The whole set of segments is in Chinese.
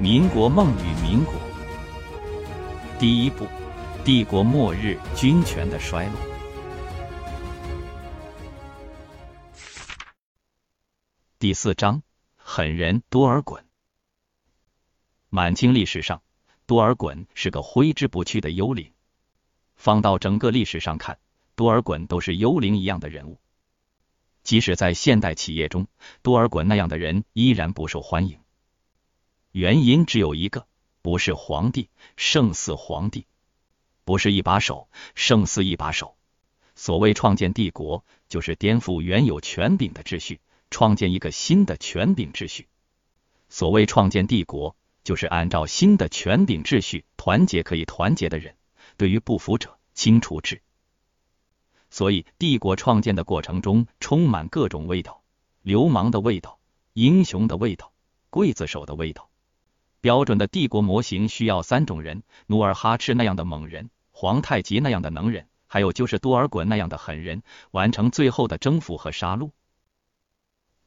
民国梦与民国。第一部，帝国末日，军权的衰落。第四章，狠人多尔衮。满清历史上，多尔衮是个挥之不去的幽灵。放到整个历史上看，多尔衮都是幽灵一样的人物。即使在现代企业中，多尔衮那样的人依然不受欢迎。原因只有一个，不是皇帝，胜似皇帝；不是一把手，胜似一把手。所谓创建帝国，就是颠覆原有权柄的秩序，创建一个新的权柄秩序。所谓创建帝国，就是按照新的权柄秩序，团结可以团结的人，对于不服者，清除之。所以，帝国创建的过程中充满各种味道：流氓的味道、英雄的味道、刽子手的味道。标准的帝国模型需要三种人：努尔哈赤那样的猛人，皇太极那样的能人，还有就是多尔衮那样的狠人，完成最后的征服和杀戮。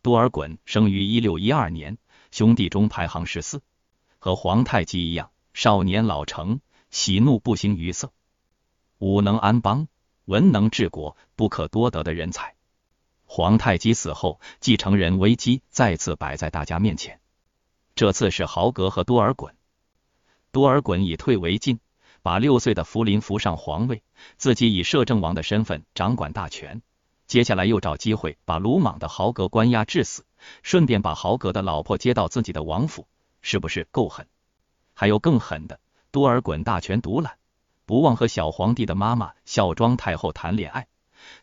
多尔衮生于一六一二年，兄弟中排行十四，和皇太极一样，少年老成，喜怒不形于色，武能安邦。文能治国，不可多得的人才。皇太极死后，继承人危机再次摆在大家面前。这次是豪格和多尔衮。多尔衮以退为进，把六岁的福临扶上皇位，自己以摄政王的身份掌管大权。接下来又找机会把鲁莽的豪格关押致死，顺便把豪格的老婆接到自己的王府，是不是够狠？还有更狠的，多尔衮大权独揽。不忘和小皇帝的妈妈孝庄太后谈恋爱，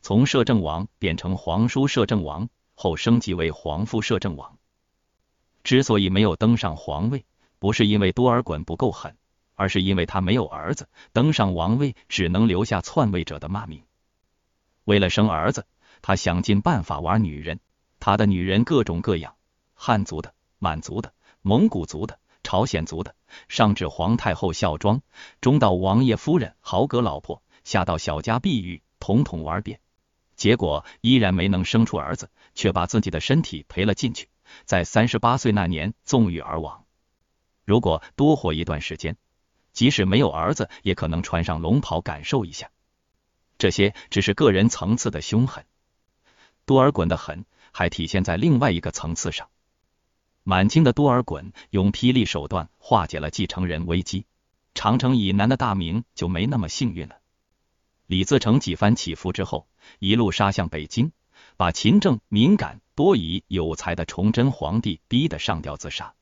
从摄政王变成皇叔摄政王，后升级为皇父摄政王。之所以没有登上皇位，不是因为多尔衮不够狠，而是因为他没有儿子，登上王位只能留下篡位者的骂名。为了生儿子，他想尽办法玩女人，他的女人各种各样，汉族的、满族的、蒙古族的。朝鲜族的，上至皇太后孝庄，中到王爷夫人、豪格老婆，下到小家碧玉，统统玩遍。结果依然没能生出儿子，却把自己的身体赔了进去，在三十八岁那年纵欲而亡。如果多活一段时间，即使没有儿子，也可能穿上龙袍感受一下。这些只是个人层次的凶狠，多尔衮的狠还体现在另外一个层次上。满清的多尔衮用霹雳手段化解了继承人危机，长城以南的大明就没那么幸运了。李自成几番起伏之后，一路杀向北京，把勤政、敏感、多疑、有才的崇祯皇帝逼得上吊自杀。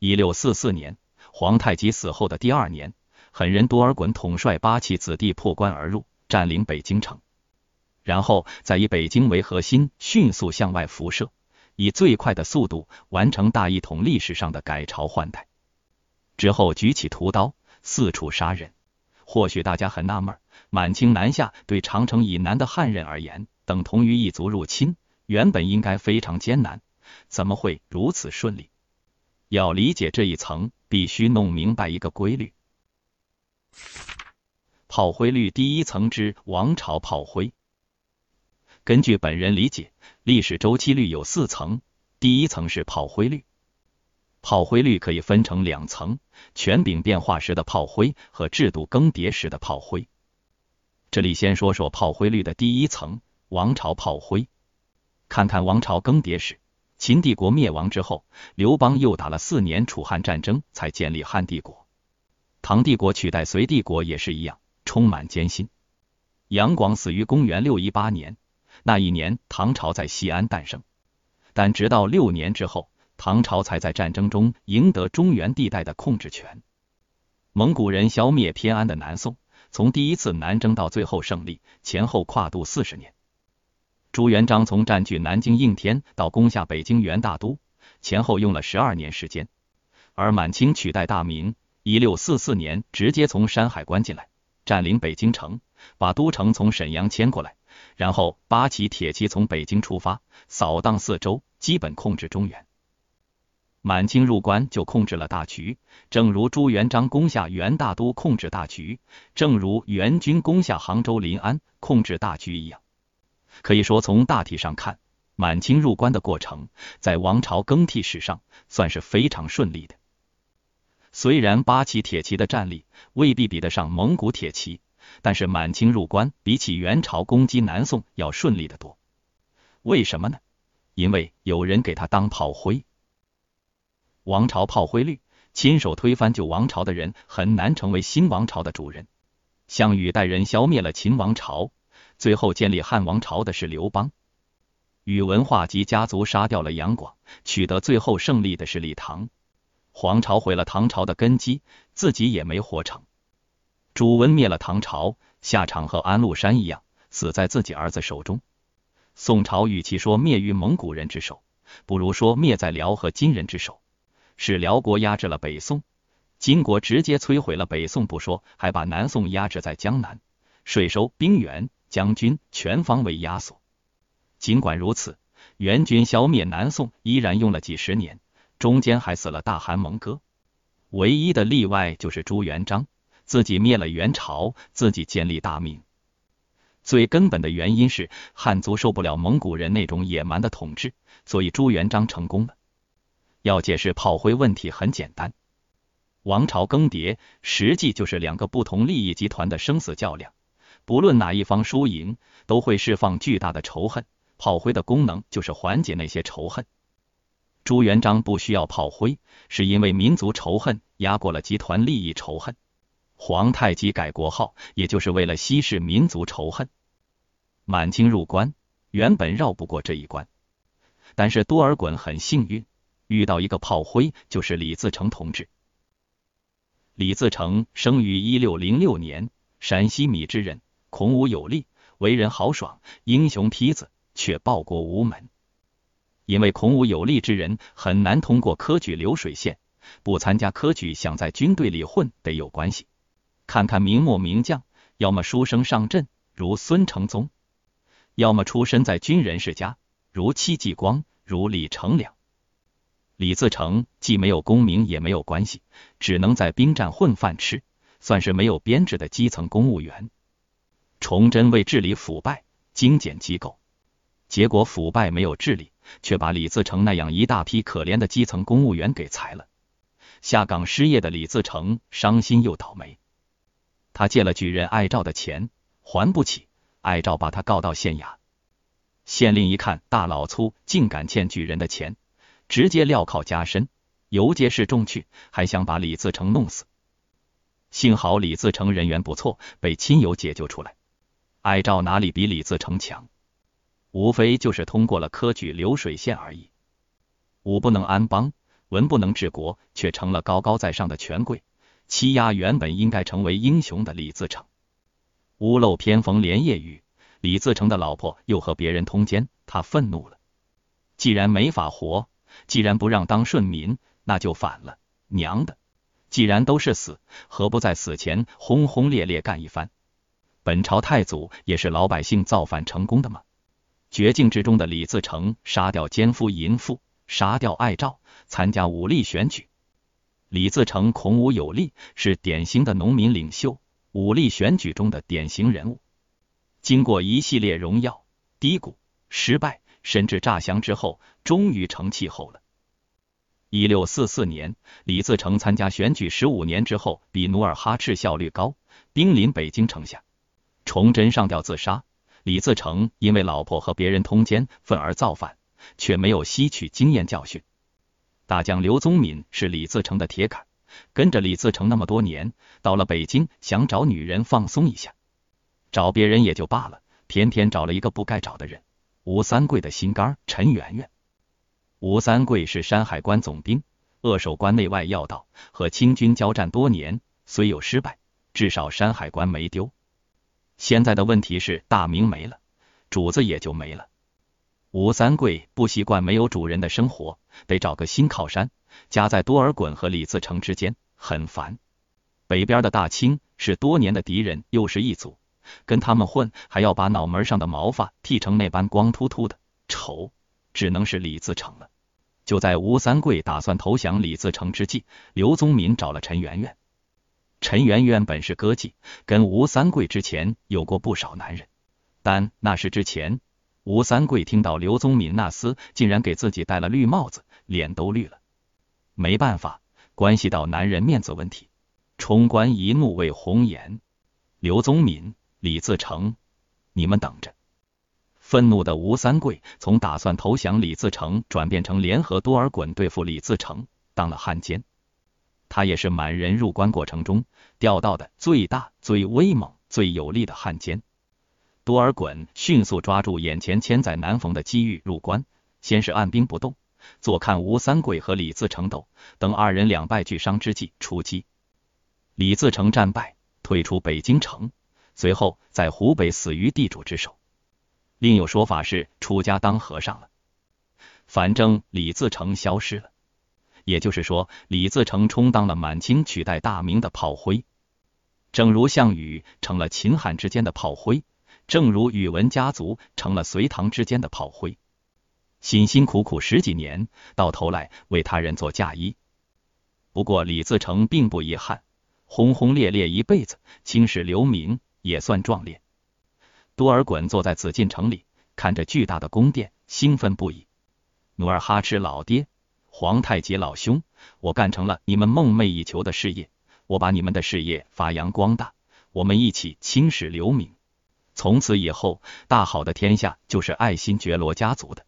一六四四年，皇太极死后的第二年，狠人多尔衮统帅八旗子弟破关而入，占领北京城，然后再以北京为核心，迅速向外辐射。以最快的速度完成大一统历史上的改朝换代之后，举起屠刀四处杀人。或许大家很纳闷，满清南下对长城以南的汉人而言，等同于一族入侵，原本应该非常艰难，怎么会如此顺利？要理解这一层，必须弄明白一个规律：炮灰率第一层之王朝炮灰。根据本人理解，历史周期率有四层，第一层是炮灰率。炮灰率可以分成两层：权柄变化时的炮灰和制度更迭时的炮灰。这里先说说炮灰率的第一层——王朝炮灰。看看王朝更迭史。秦帝国灭亡之后，刘邦又打了四年楚汉战争，才建立汉帝国。唐帝国取代隋帝国也是一样，充满艰辛。杨广死于公元六一八年。那一年，唐朝在西安诞生，但直到六年之后，唐朝才在战争中赢得中原地带的控制权。蒙古人消灭偏安的南宋，从第一次南征到最后胜利，前后跨度四十年。朱元璋从占据南京应天到攻下北京元大都，前后用了十二年时间。而满清取代大明，一六四四年直接从山海关进来，占领北京城，把都城从沈阳迁过来。然后八旗铁骑从北京出发，扫荡四周，基本控制中原。满清入关就控制了大局，正如朱元璋攻下元大都控制大局，正如元军攻下杭州临安控制大局一样。可以说，从大体上看，满清入关的过程在王朝更替史上算是非常顺利的。虽然八旗铁骑的战力未必比得上蒙古铁骑，但是满清入关比起元朝攻击南宋要顺利得多。为什么呢？因为有人给他当炮灰。王朝炮灰率，亲手推翻旧王朝的人很难成为新王朝的主人。项羽带人消灭了秦王朝，最后建立汉王朝的是刘邦；宇文化及家族杀掉了杨广，取得最后胜利的是李唐。黄巢毁了唐朝的根基，自己也没活成。朱温灭了唐朝，下场和安禄山一样，死在自己儿子手中。宋朝与其说灭于蒙古人之手，不如说灭在辽和金人之手。是辽国压制了北宋，金国直接摧毁了北宋不说，还把南宋压制在江南，税收、兵员、将军全方位压缩。尽管如此，元军消灭南宋依然用了几十年。中间还死了大汗蒙哥，唯一的例外就是朱元璋，自己灭了元朝，自己建立大明。最根本的原因是汉族受不了蒙古人那种野蛮的统治，所以朱元璋成功了。要解释炮灰问题很简单，王朝更迭实际就是两个不同利益集团的生死较量，不论哪一方输赢，都会释放巨大的仇恨。炮灰的功能就是缓解那些仇恨。朱元璋不需要炮灰，是因为民族仇恨压过了集团利益仇恨。皇太极改国号，也就是为了稀释民族仇恨。满清入关，原本绕不过这一关，但是多尔衮很幸运，遇到一个炮灰，就是李自成同志。李自成生于一六零六年，陕西米脂人，孔武有力，为人豪爽，英雄坯子，却报国无门。因为孔武有力之人很难通过科举流水线，不参加科举想在军队里混得有关系。看看明末名将，要么书生上阵，如孙承宗；要么出身在军人世家，如戚继光，如李成梁。李自成既没有功名，也没有关系，只能在兵站混饭吃，算是没有编制的基层公务员。崇祯为治理腐败，精简机构，结果腐败没有治理。却把李自成那样一大批可怜的基层公务员给裁了。下岗失业的李自成伤心又倒霉。他借了举人艾照的钱还不起，艾照把他告到县衙。县令一看大老粗竟敢欠举人的钱，直接镣铐加身，游街示众去，还想把李自成弄死。幸好李自成人缘不错，被亲友解救出来。艾照哪里比李自成强？无非就是通过了科举流水线而已。武不能安邦，文不能治国，却成了高高在上的权贵，欺压原本应该成为英雄的李自成。屋漏偏逢连夜雨，李自成的老婆又和别人通奸，他愤怒了。既然没法活，既然不让当顺民，那就反了。娘的，既然都是死，何不在死前轰轰烈烈干一番？本朝太祖也是老百姓造反成功的吗？绝境之中的李自成杀掉奸夫淫妇，杀掉爱赵，参加武力选举。李自成孔武有力，是典型的农民领袖，武力选举中的典型人物。经过一系列荣耀、低谷、失败，甚至诈降之后，终于成气候了。一六四四年，李自成参加选举十五年之后，比努尔哈赤效率高，兵临北京城下，崇祯上吊自杀。李自成因为老婆和别人通奸，愤而造反，却没有吸取经验教训。大将刘宗敏是李自成的铁杆，跟着李自成那么多年，到了北京想找女人放松一下，找别人也就罢了，偏偏找了一个不该找的人——吴三桂的心肝陈圆圆。吴三桂是山海关总兵，扼守关内外要道，和清军交战多年，虽有失败，至少山海关没丢。现在的问题是大明没了，主子也就没了。吴三桂不习惯没有主人的生活，得找个新靠山，夹在多尔衮和李自成之间，很烦。北边的大清是多年的敌人，又是一族，跟他们混还要把脑门上的毛发剃成那般光秃秃的，丑，只能是李自成了。就在吴三桂打算投降李自成之际，刘宗敏找了陈圆圆。陈圆圆本是歌妓，跟吴三桂之前有过不少男人，但那是之前。吴三桂听到刘宗敏那厮竟然给自己戴了绿帽子，脸都绿了。没办法，关系到男人面子问题。冲冠一怒为红颜，刘宗敏、李自成，你们等着！愤怒的吴三桂从打算投降李自成，转变成联合多尔衮对付李自成，当了汉奸。他也是满人入关过程中钓到的最大、最威猛、最有力的汉奸。多尔衮迅速抓住眼前千载难逢的机遇入关，先是按兵不动，坐看吴三桂和李自成斗，等二人两败俱伤之际出击。李自成战败，退出北京城，随后在湖北死于地主之手。另有说法是出家当和尚了。反正李自成消失了，也就是说，李自成充当了满清取代大明的炮灰，正如项羽成了秦汉之间的炮灰，正如宇文家族成了隋唐之间的炮灰。辛辛苦苦十几年，到头来为他人做嫁衣。不过李自成并不遗憾。轰轰烈烈一辈子，青史留名也算壮烈。多尔衮坐在紫禁城里，看着巨大的宫殿，兴奋不已。努尔哈赤老爹，皇太极老兄，我干成了你们梦寐以求的事业，我把你们的事业发扬光大，我们一起青史留名。从此以后，大好的天下就是爱新觉罗家族的。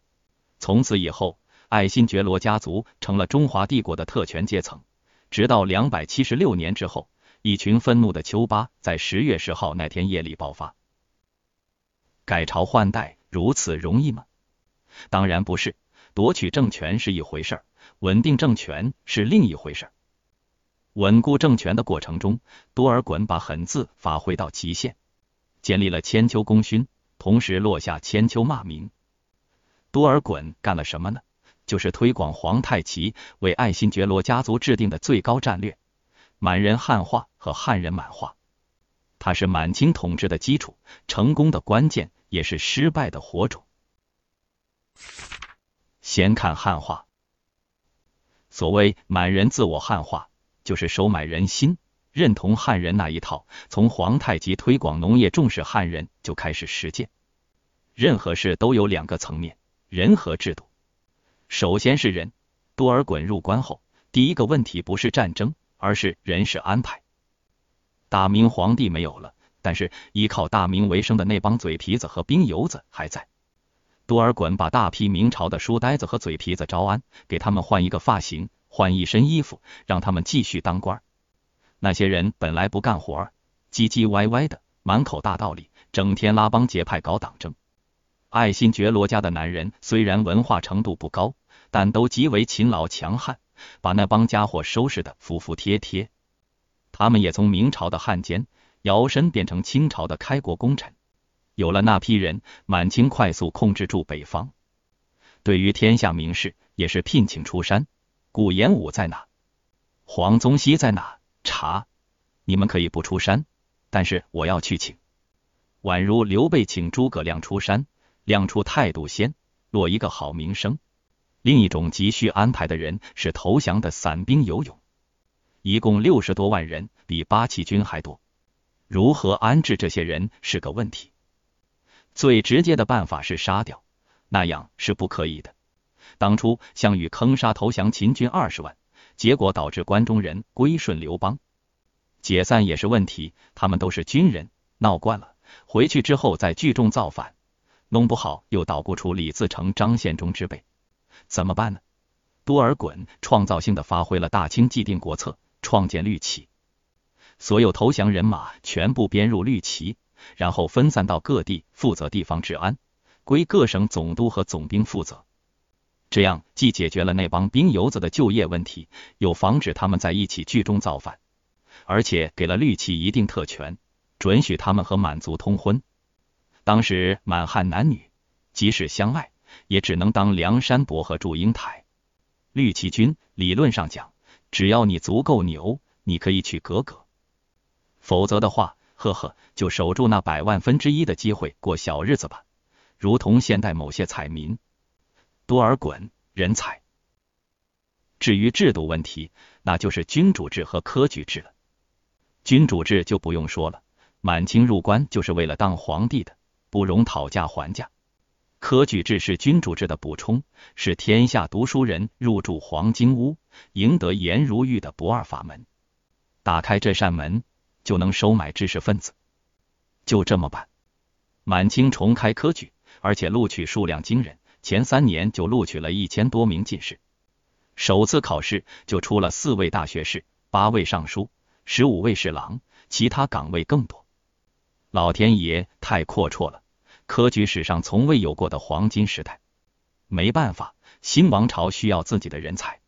从此以后，爱新觉罗家族成了中华帝国的特权阶层。直到两百七十六年之后，一群愤怒的丘巴在十月十号那天夜里爆发。改朝换代如此容易吗？当然不是，夺取政权是一回事稳定政权是另一回事稳固政权的过程中，多尔衮把狠字发挥到极限，建立了千秋功勋，同时落下千秋骂名。多尔衮干了什么呢？就是推广皇太极为爱新觉罗家族制定的最高战略——满人汉化和汉人满化。它是满清统治的基础，成功的关键，也是失败的火种。先看汉化。所谓满人自我汉化，就是收买人心，认同汉人那一套。从皇太极推广农业、重视汉人就开始实践。任何事都有两个层面：人和制度。首先是人，多尔衮入关后，第一个问题不是战争，而是人事安排。大明皇帝没有了，但是依靠大明为生的那帮嘴皮子和兵油子还在。多尔衮把大批明朝的书呆子和嘴皮子招安，给他们换一个发型，换一身衣服，让他们继续当官。那些人本来不干活，唧唧歪歪的，满口大道理，整天拉帮结派搞党争。爱新觉罗家的男人虽然文化程度不高，但都极为勤劳强悍，把那帮家伙收拾的服服帖帖。他们也从明朝的汉奸摇身变成清朝的开国功臣。有了那批人，满清快速控制住北方。对于天下名士，也是聘请出山。顾炎武在哪？黄宗羲在哪？查！你们可以不出山，但是我要去请。宛如刘备请诸葛亮出山。亮出态度先，落一个好名声。另一种急需安排的人是投降的散兵游勇，一共六十多万人，比八旗军还多。如何安置这些人是个问题。最直接的办法是杀掉，那样是不可以的。当初项羽坑杀投降秦军二十万，结果导致关中人归顺刘邦，解散也是问题。他们都是军人，闹惯了，回去之后再聚众造反。弄不好又捣鼓出李自成、张献忠之辈，怎么办呢？多尔衮创造性的发挥了大清既定国策，创建绿旗，所有投降人马全部编入绿旗，然后分散到各地负责地方治安，归各省总督和总兵负责。这样既解决了那帮兵油子的就业问题，又防止他们在一起聚众造反，而且给了绿旗一定特权，准许他们和满族通婚。当时满汉男女即使相爱，也只能当梁山伯和祝英台。绿旗军理论上讲，只要你足够牛，你可以娶格格；否则的话，呵呵，就守住那百万分之一的机会过小日子吧，如同现代某些彩民。多尔衮人才。至于制度问题，那就是君主制和科举制了。君主制就不用说了，满清入关就是为了当皇帝的。不容讨价还价。科举制是君主制的补充，是天下读书人入住黄金屋，赢得颜如玉的不二法门。打开这扇门，就能收买知识分子。就这么办，满清重开科举，而且录取数量惊人，前三年就录取了一千多名进士。首次考试就出了四位大学士、八位尚书、十五位侍郎，其他岗位更多。老天爷太阔绰了，科举史上从未有过的黄金时代。没办法，新王朝需要自己的人才，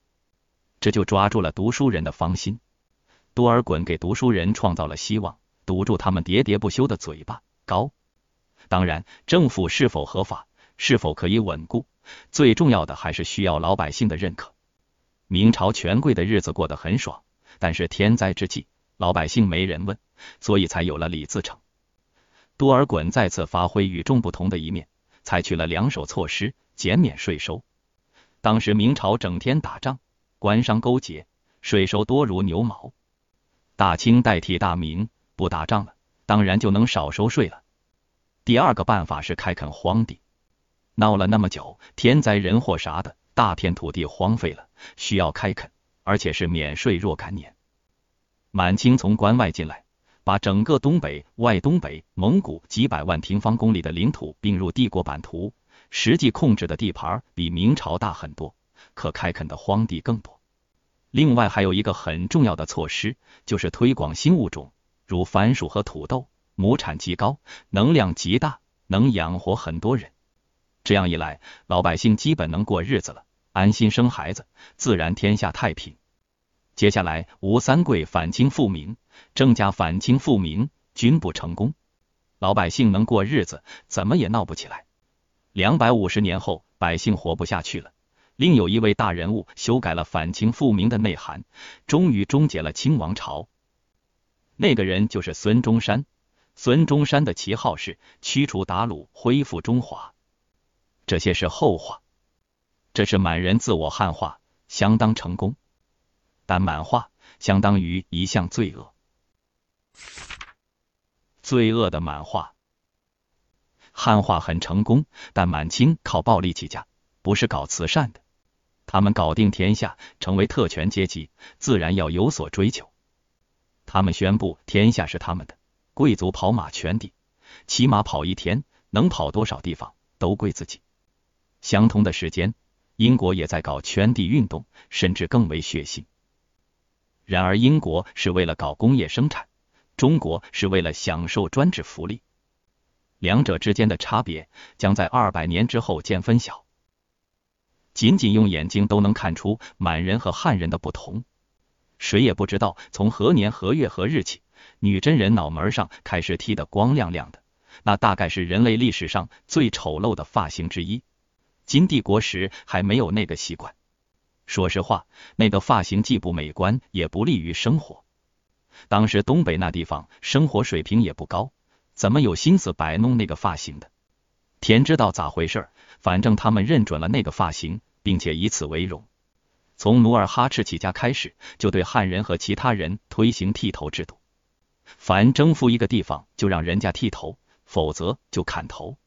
这就抓住了读书人的芳心。多尔衮给读书人创造了希望，堵住他们喋喋不休的嘴巴。高，当然，政府是否合法，是否可以稳固，最重要的还是需要老百姓的认可。明朝权贵的日子过得很爽，但是天灾之际，老百姓没人问，所以才有了李自成。多尔衮再次发挥与众不同的一面，采取了两手措施，减免税收。当时明朝整天打仗，官商勾结，税收多如牛毛。大清代替大明，不打仗了，当然就能少收税了。第二个办法是开垦荒地，闹了那么久，天灾人祸啥的，大片土地荒废了，需要开垦，而且是免税若干年。满清从关外进来。把整个东北、外东北、蒙古几百万平方公里的领土并入帝国版图，实际控制的地盘比明朝大很多，可开垦的荒地更多。另外还有一个很重要的措施，就是推广新物种，如番薯和土豆，亩产极高，能量极大，能养活很多人。这样一来，老百姓基本能过日子了，安心生孩子，自然天下太平。接下来，吴三桂反清复明。郑家反清复明均不成功，老百姓能过日子，怎么也闹不起来。两百五十年后，百姓活不下去了。另有一位大人物修改了反清复明的内涵，终于终结了清王朝。那个人就是孙中山。孙中山的旗号是驱除鞑虏，恢复中华。这些是后话。这是满人自我汉化，相当成功。但满化相当于一项罪恶。罪恶的满化，汉化很成功，但满清靠暴力起家，不是搞慈善的。他们搞定天下，成为特权阶级，自然要有所追求。他们宣布天下是他们的，贵族跑马圈地，骑马跑一天，能跑多少地方都归自己。相同的时间，英国也在搞圈地运动，甚至更为血腥。然而，英国是为了搞工业生产。中国是为了享受专制福利，两者之间的差别将在二百年之后见分晓。仅仅用眼睛都能看出满人和汉人的不同，谁也不知道从何年何月何日起，女真人脑门上开始剃得光亮亮的，那大概是人类历史上最丑陋的发型之一。金帝国时还没有那个习惯。说实话，那个发型既不美观，也不利于生活。当时东北那地方生活水平也不高，怎么有心思摆弄那个发型的？天知道咋回事，反正他们认准了那个发型，并且以此为荣。从努尔哈赤起家开始，就对汉人和其他人推行剃头制度，凡征服一个地方，就让人家剃头，否则就砍头。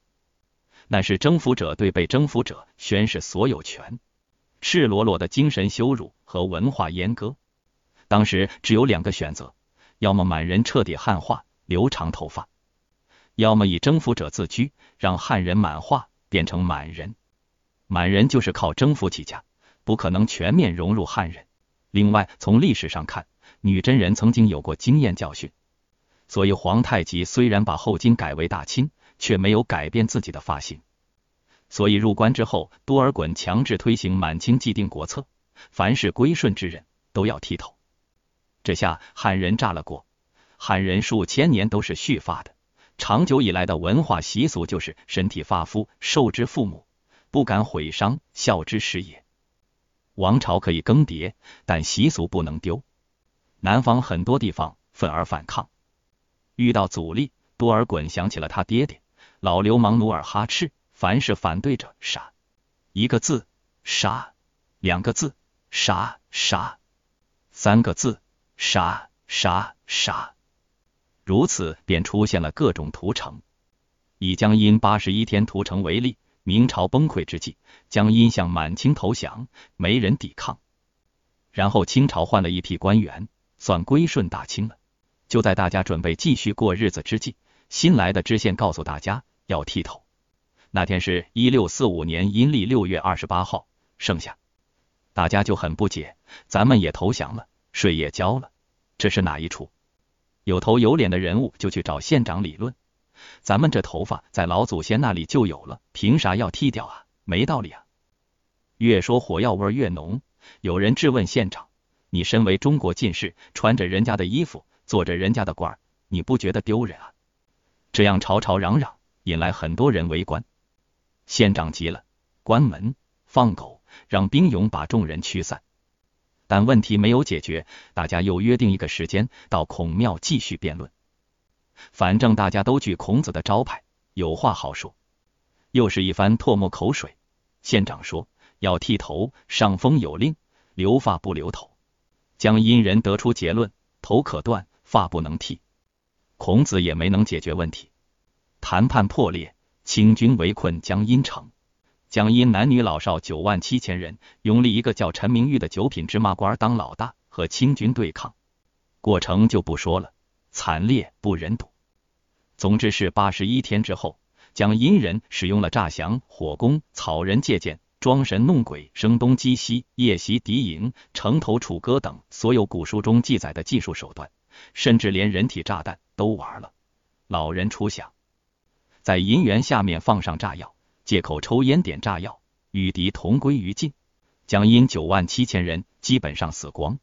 那是征服者对被征服者宣示所有权，赤裸裸的精神羞辱和文化阉割。当时只有两个选择。要么满人彻底汉化，留长头发；要么以征服者自居，让汉人满化，变成满人。满人就是靠征服起家，不可能全面融入汉人。另外，从历史上看，女真人曾经有过经验教训，所以皇太极虽然把后金改为大清，却没有改变自己的发型。所以入关之后，多尔衮强制推行满清既定国策，凡是归顺之人都要剃头。这下汉人炸了锅。汉人数千年都是蓄发的，长久以来的文化习俗就是身体发肤受之父母，不敢毁伤，孝之始也。王朝可以更迭，但习俗不能丢。南方很多地方愤而反抗，遇到阻力，多尔衮想起了他爹爹老流氓努尔哈赤，凡是反对者杀，一个字杀，两个字杀杀，三个字。杀杀杀！如此便出现了各种屠城。以江阴八十一天屠城为例，明朝崩溃之际，江阴向满清投降，没人抵抗。然后清朝换了一批官员，算归顺大清了。就在大家准备继续过日子之际，新来的知县告诉大家要剃头。那天是一六四五年阴历六月二十八号，盛夏，大家就很不解，咱们也投降了，税也交了，这是哪一出？有头有脸的人物就去找县长理论，咱们这头发在老祖先那里就有了，凭啥要剃掉啊？没道理啊！越说火药味越浓，有人质问县长：“你身为中国进士，穿着人家的衣服，做着人家的官，你不觉得丢人啊？”这样吵吵嚷嚷，引来很多人围观。县长急了，关门放狗，让兵勇把众人驱散。但问题没有解决，大家又约定一个时间到孔庙继续辩论。反正大家都举孔子的招牌，有话好说。又是一番唾沫口水。县长说要剃头，上峰有令，留发不留头。江阴人得出结论：头可断，发不能剃。孔子也没能解决问题，谈判破裂。清军围困江阴城，蒋阴男女老少九万七千人，拥立一个叫陈明玉的九品芝麻官当老大，和清军对抗。过程就不说了，惨烈不忍睹。总之是八十一天之后，蒋阴人使用了诈降、火攻、草人借箭、装神弄鬼、声东击西、夜袭敌营、城头楚歌等所有古书中记载的技术手段，甚至连人体炸弹都玩了。老人初想。在银元下面放上炸药，借口抽烟点炸药，与敌同归于尽。江阴九万七千人基本上死光，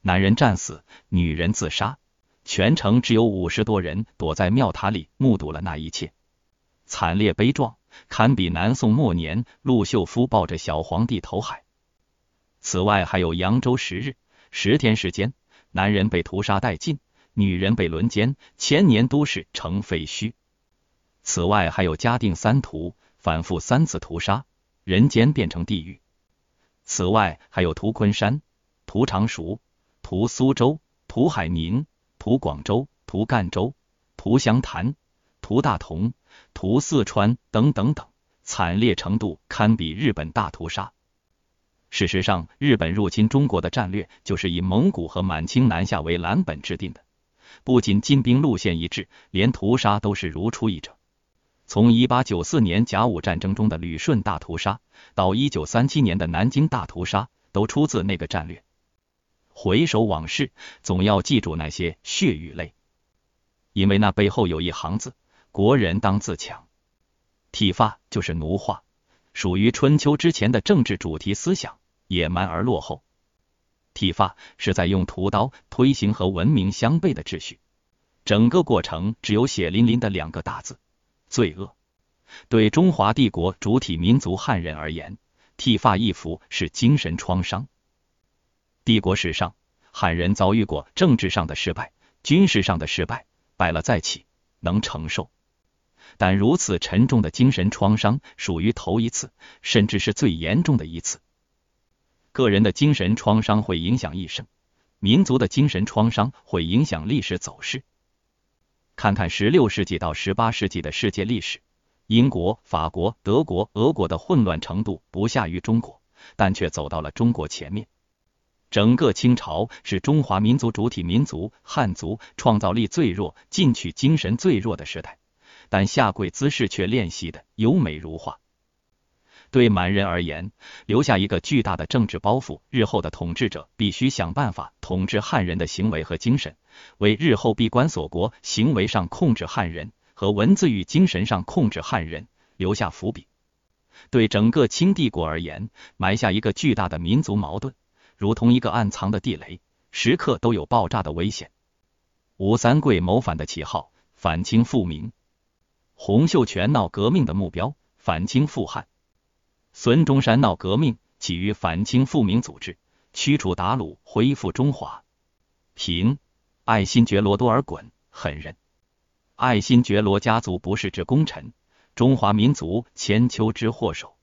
男人战死，女人自杀，全城只有五十多人躲在庙塔里目睹了那一切，惨烈悲壮，堪比南宋末年陆秀夫抱着小皇帝投海。此外还有扬州十日，十天时间，男人被屠杀殆尽，女人被轮奸，千年都市成废墟。此外还有嘉定三屠，反复三次屠杀，人间变成地狱。此外还有屠昆山、屠常熟、屠苏州、屠海宁、屠广州、屠赣州、屠湘潭、屠大同、屠四川等等等，惨烈程度堪比日本大屠杀。事实上，日本入侵中国的战略就是以蒙古和满清南下为蓝本制定的，不仅进兵路线一致，连屠杀都是如出一辙。从一八九四年甲午战争中的旅顺大屠杀，到一九三七年的南京大屠杀，都出自那个战略。回首往事，总要记住那些血与泪，因为那背后有一行字：国人当自强。剃发就是奴化，属于春秋之前的政治主题思想，野蛮而落后。剃发是在用屠刀推行和文明相悖的秩序，整个过程只有血淋淋的两个大字。罪恶对中华帝国主体民族汉人而言，剃发易服是精神创伤。帝国史上，汉人遭遇过政治上的失败、军事上的失败，败了再起，能承受。但如此沉重的精神创伤属于头一次，甚至是最严重的一次。个人的精神创伤会影响一生，民族的精神创伤会影响历史走势。看看十六世纪到十八世纪的世界历史，英国、法国、德国、俄国的混乱程度不下于中国，但却走到了中国前面。整个清朝是中华民族主体民族汉族创造力最弱、进取精神最弱的时代，但下跪姿势却练习的优美如画。对满人而言，留下一个巨大的政治包袱，日后的统治者必须想办法统治汉人的行为和精神，为日后闭关锁国、行为上控制汉人和文字与精神上控制汉人留下伏笔。对整个清帝国而言，埋下一个巨大的民族矛盾，如同一个暗藏的地雷，时刻都有爆炸的危险。吴三桂谋反的旗号，反清复明；洪秀全闹革命的目标，反清复汉。孙中山闹革命，起于反清复明组织，驱除鞑虏，恢复中华。平爱新觉罗多尔衮，狠人。爱新觉罗家族不是之功臣，中华民族千秋之祸首。